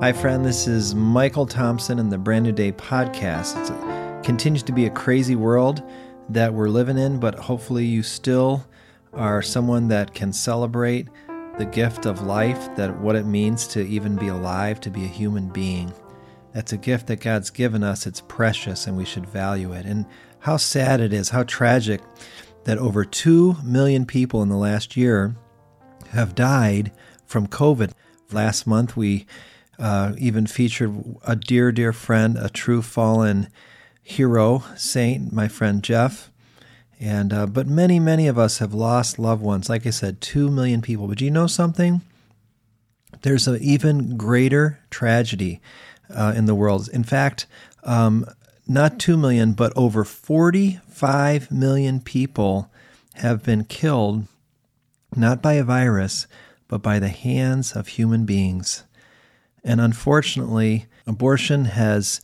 Hi, friend. This is Michael Thompson and the Brand New Day podcast. It continues to be a crazy world that we're living in, but hopefully, you still are someone that can celebrate the gift of life, that what it means to even be alive, to be a human being. That's a gift that God's given us. It's precious and we should value it. And how sad it is, how tragic that over 2 million people in the last year have died from COVID. Last month, we uh, even featured a dear, dear friend, a true fallen hero, saint, my friend Jeff. And uh, but many, many of us have lost loved ones. Like I said, two million people. But you know something? There's an even greater tragedy uh, in the world. In fact, um, not two million, but over 45 million people have been killed, not by a virus, but by the hands of human beings. And unfortunately, abortion has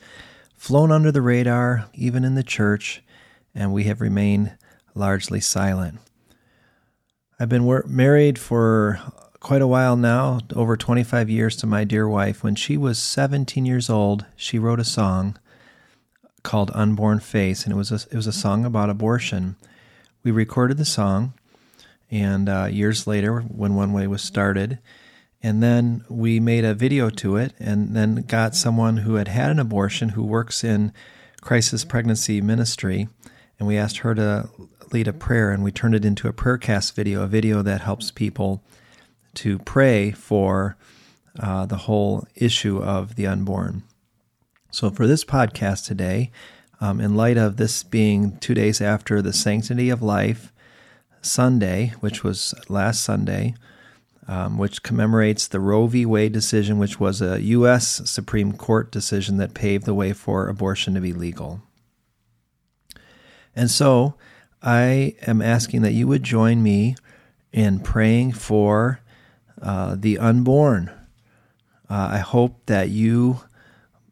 flown under the radar, even in the church, and we have remained largely silent. I've been wor- married for quite a while now, over 25 years to my dear wife. When she was 17 years old, she wrote a song called Unborn Face, and it was a, it was a song about abortion. We recorded the song, and uh, years later, when One Way was started, and then we made a video to it and then got someone who had had an abortion who works in crisis pregnancy ministry. And we asked her to lead a prayer and we turned it into a prayer cast video, a video that helps people to pray for uh, the whole issue of the unborn. So, for this podcast today, um, in light of this being two days after the Sanctity of Life Sunday, which was last Sunday, um, which commemorates the Roe v. Wade decision, which was a U.S. Supreme Court decision that paved the way for abortion to be legal. And so I am asking that you would join me in praying for uh, the unborn. Uh, I hope that you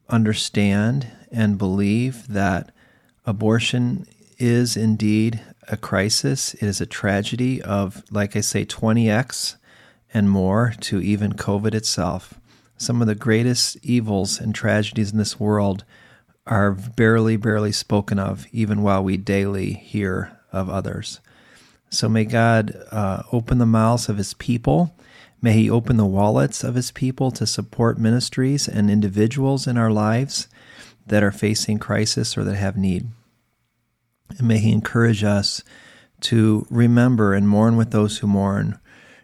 understand and believe that abortion is indeed a crisis. It is a tragedy of, like I say, 20x and more to even COVID itself. Some of the greatest evils and tragedies in this world are barely, barely spoken of, even while we daily hear of others. So may God uh, open the mouths of his people. May he open the wallets of his people to support ministries and individuals in our lives that are facing crisis or that have need. And may he encourage us to remember and mourn with those who mourn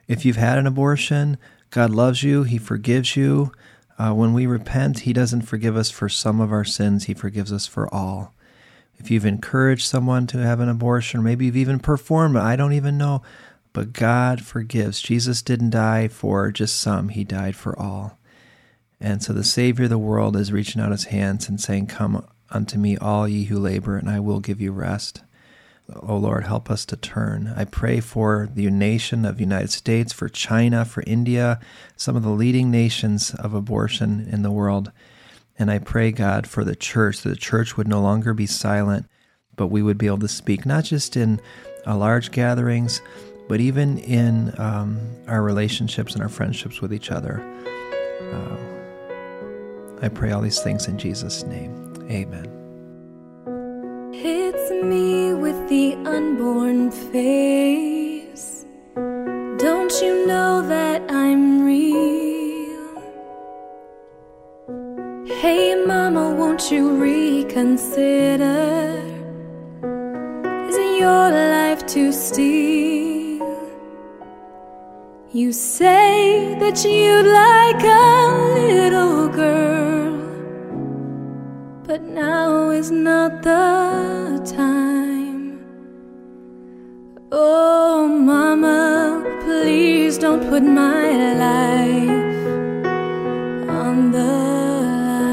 if you've had an abortion, God loves you, He forgives you. Uh, when we repent, He doesn't forgive us for some of our sins, He forgives us for all. If you've encouraged someone to have an abortion, or maybe you've even performed it, I don't even know, but God forgives. Jesus didn't die for just some, He died for all. And so the Savior of the world is reaching out His hands and saying, Come unto me, all ye who labor, and I will give you rest. Oh Lord, help us to turn. I pray for the nation of the United States, for China, for India, some of the leading nations of abortion in the world. And I pray, God, for the church, that the church would no longer be silent, but we would be able to speak, not just in uh, large gatherings, but even in um, our relationships and our friendships with each other. Uh, I pray all these things in Jesus' name. Amen. It's me with the unborn face. Don't you know that I'm real? Hey, Mama, won't you reconsider? Is it your life to steal? You say that you'd like a little girl but now is not the time. Oh, Mama, please don't put my life on the line.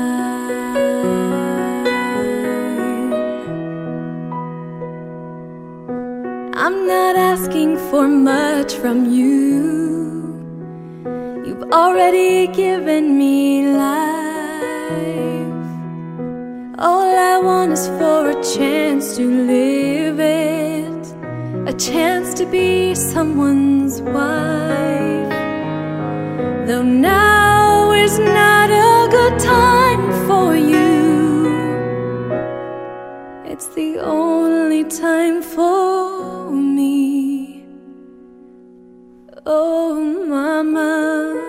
I'm not asking for much from you. You've already given me life. All I want is for a chance to live it, a chance to be someone's wife. Though now is not a good time for you. It's the only time for me. Oh, Mama,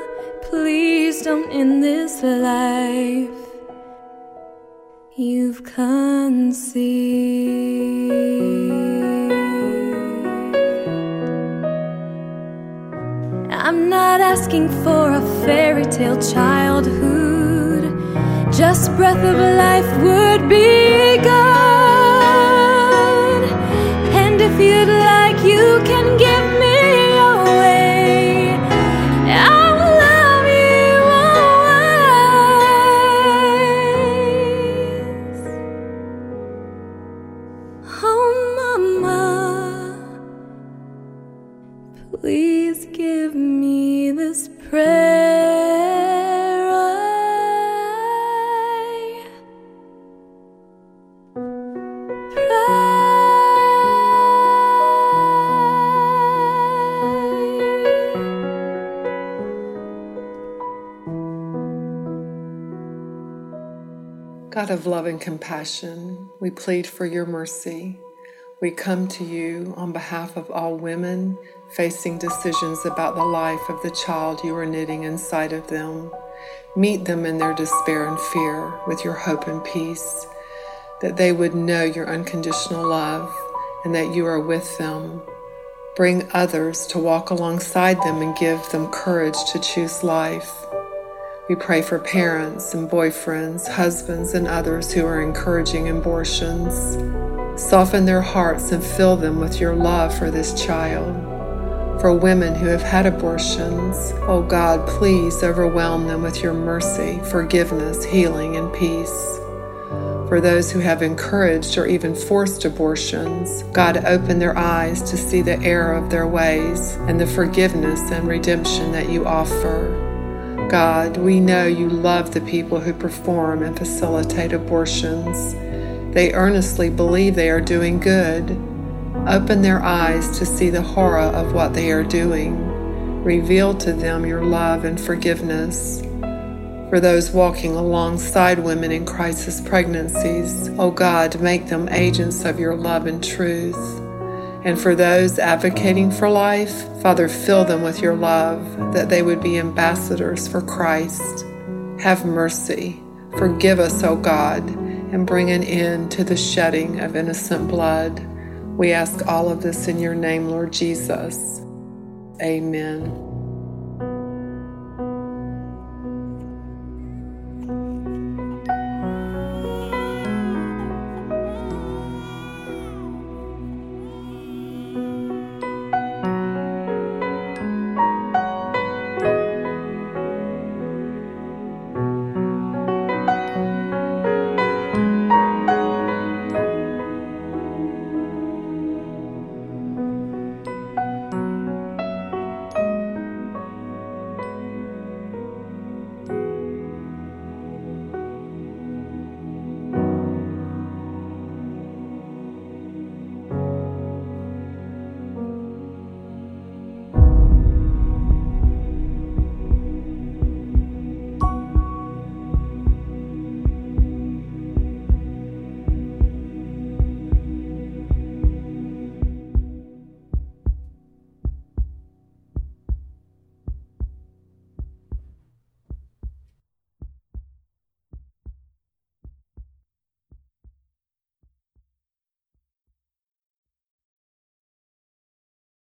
please don't end this life you've conceived. Not asking for a fairy tale childhood, just breath of life would be good. And if you'd like, you can give me away. I'll love you always. Oh, Mama. Please give me God of love and compassion, we plead for your mercy. We come to you on behalf of all women facing decisions about the life of the child you are knitting inside of them. Meet them in their despair and fear with your hope and peace, that they would know your unconditional love and that you are with them. Bring others to walk alongside them and give them courage to choose life. We pray for parents and boyfriends, husbands, and others who are encouraging abortions. Soften their hearts and fill them with your love for this child. For women who have had abortions, oh God, please overwhelm them with your mercy, forgiveness, healing, and peace. For those who have encouraged or even forced abortions, God, open their eyes to see the error of their ways and the forgiveness and redemption that you offer. God, we know you love the people who perform and facilitate abortions. They earnestly believe they are doing good. Open their eyes to see the horror of what they are doing. Reveal to them your love and forgiveness. For those walking alongside women in crisis pregnancies, O oh God, make them agents of your love and truth. And for those advocating for life, Father, fill them with your love that they would be ambassadors for Christ. Have mercy. Forgive us, O God, and bring an end to the shedding of innocent blood. We ask all of this in your name, Lord Jesus. Amen.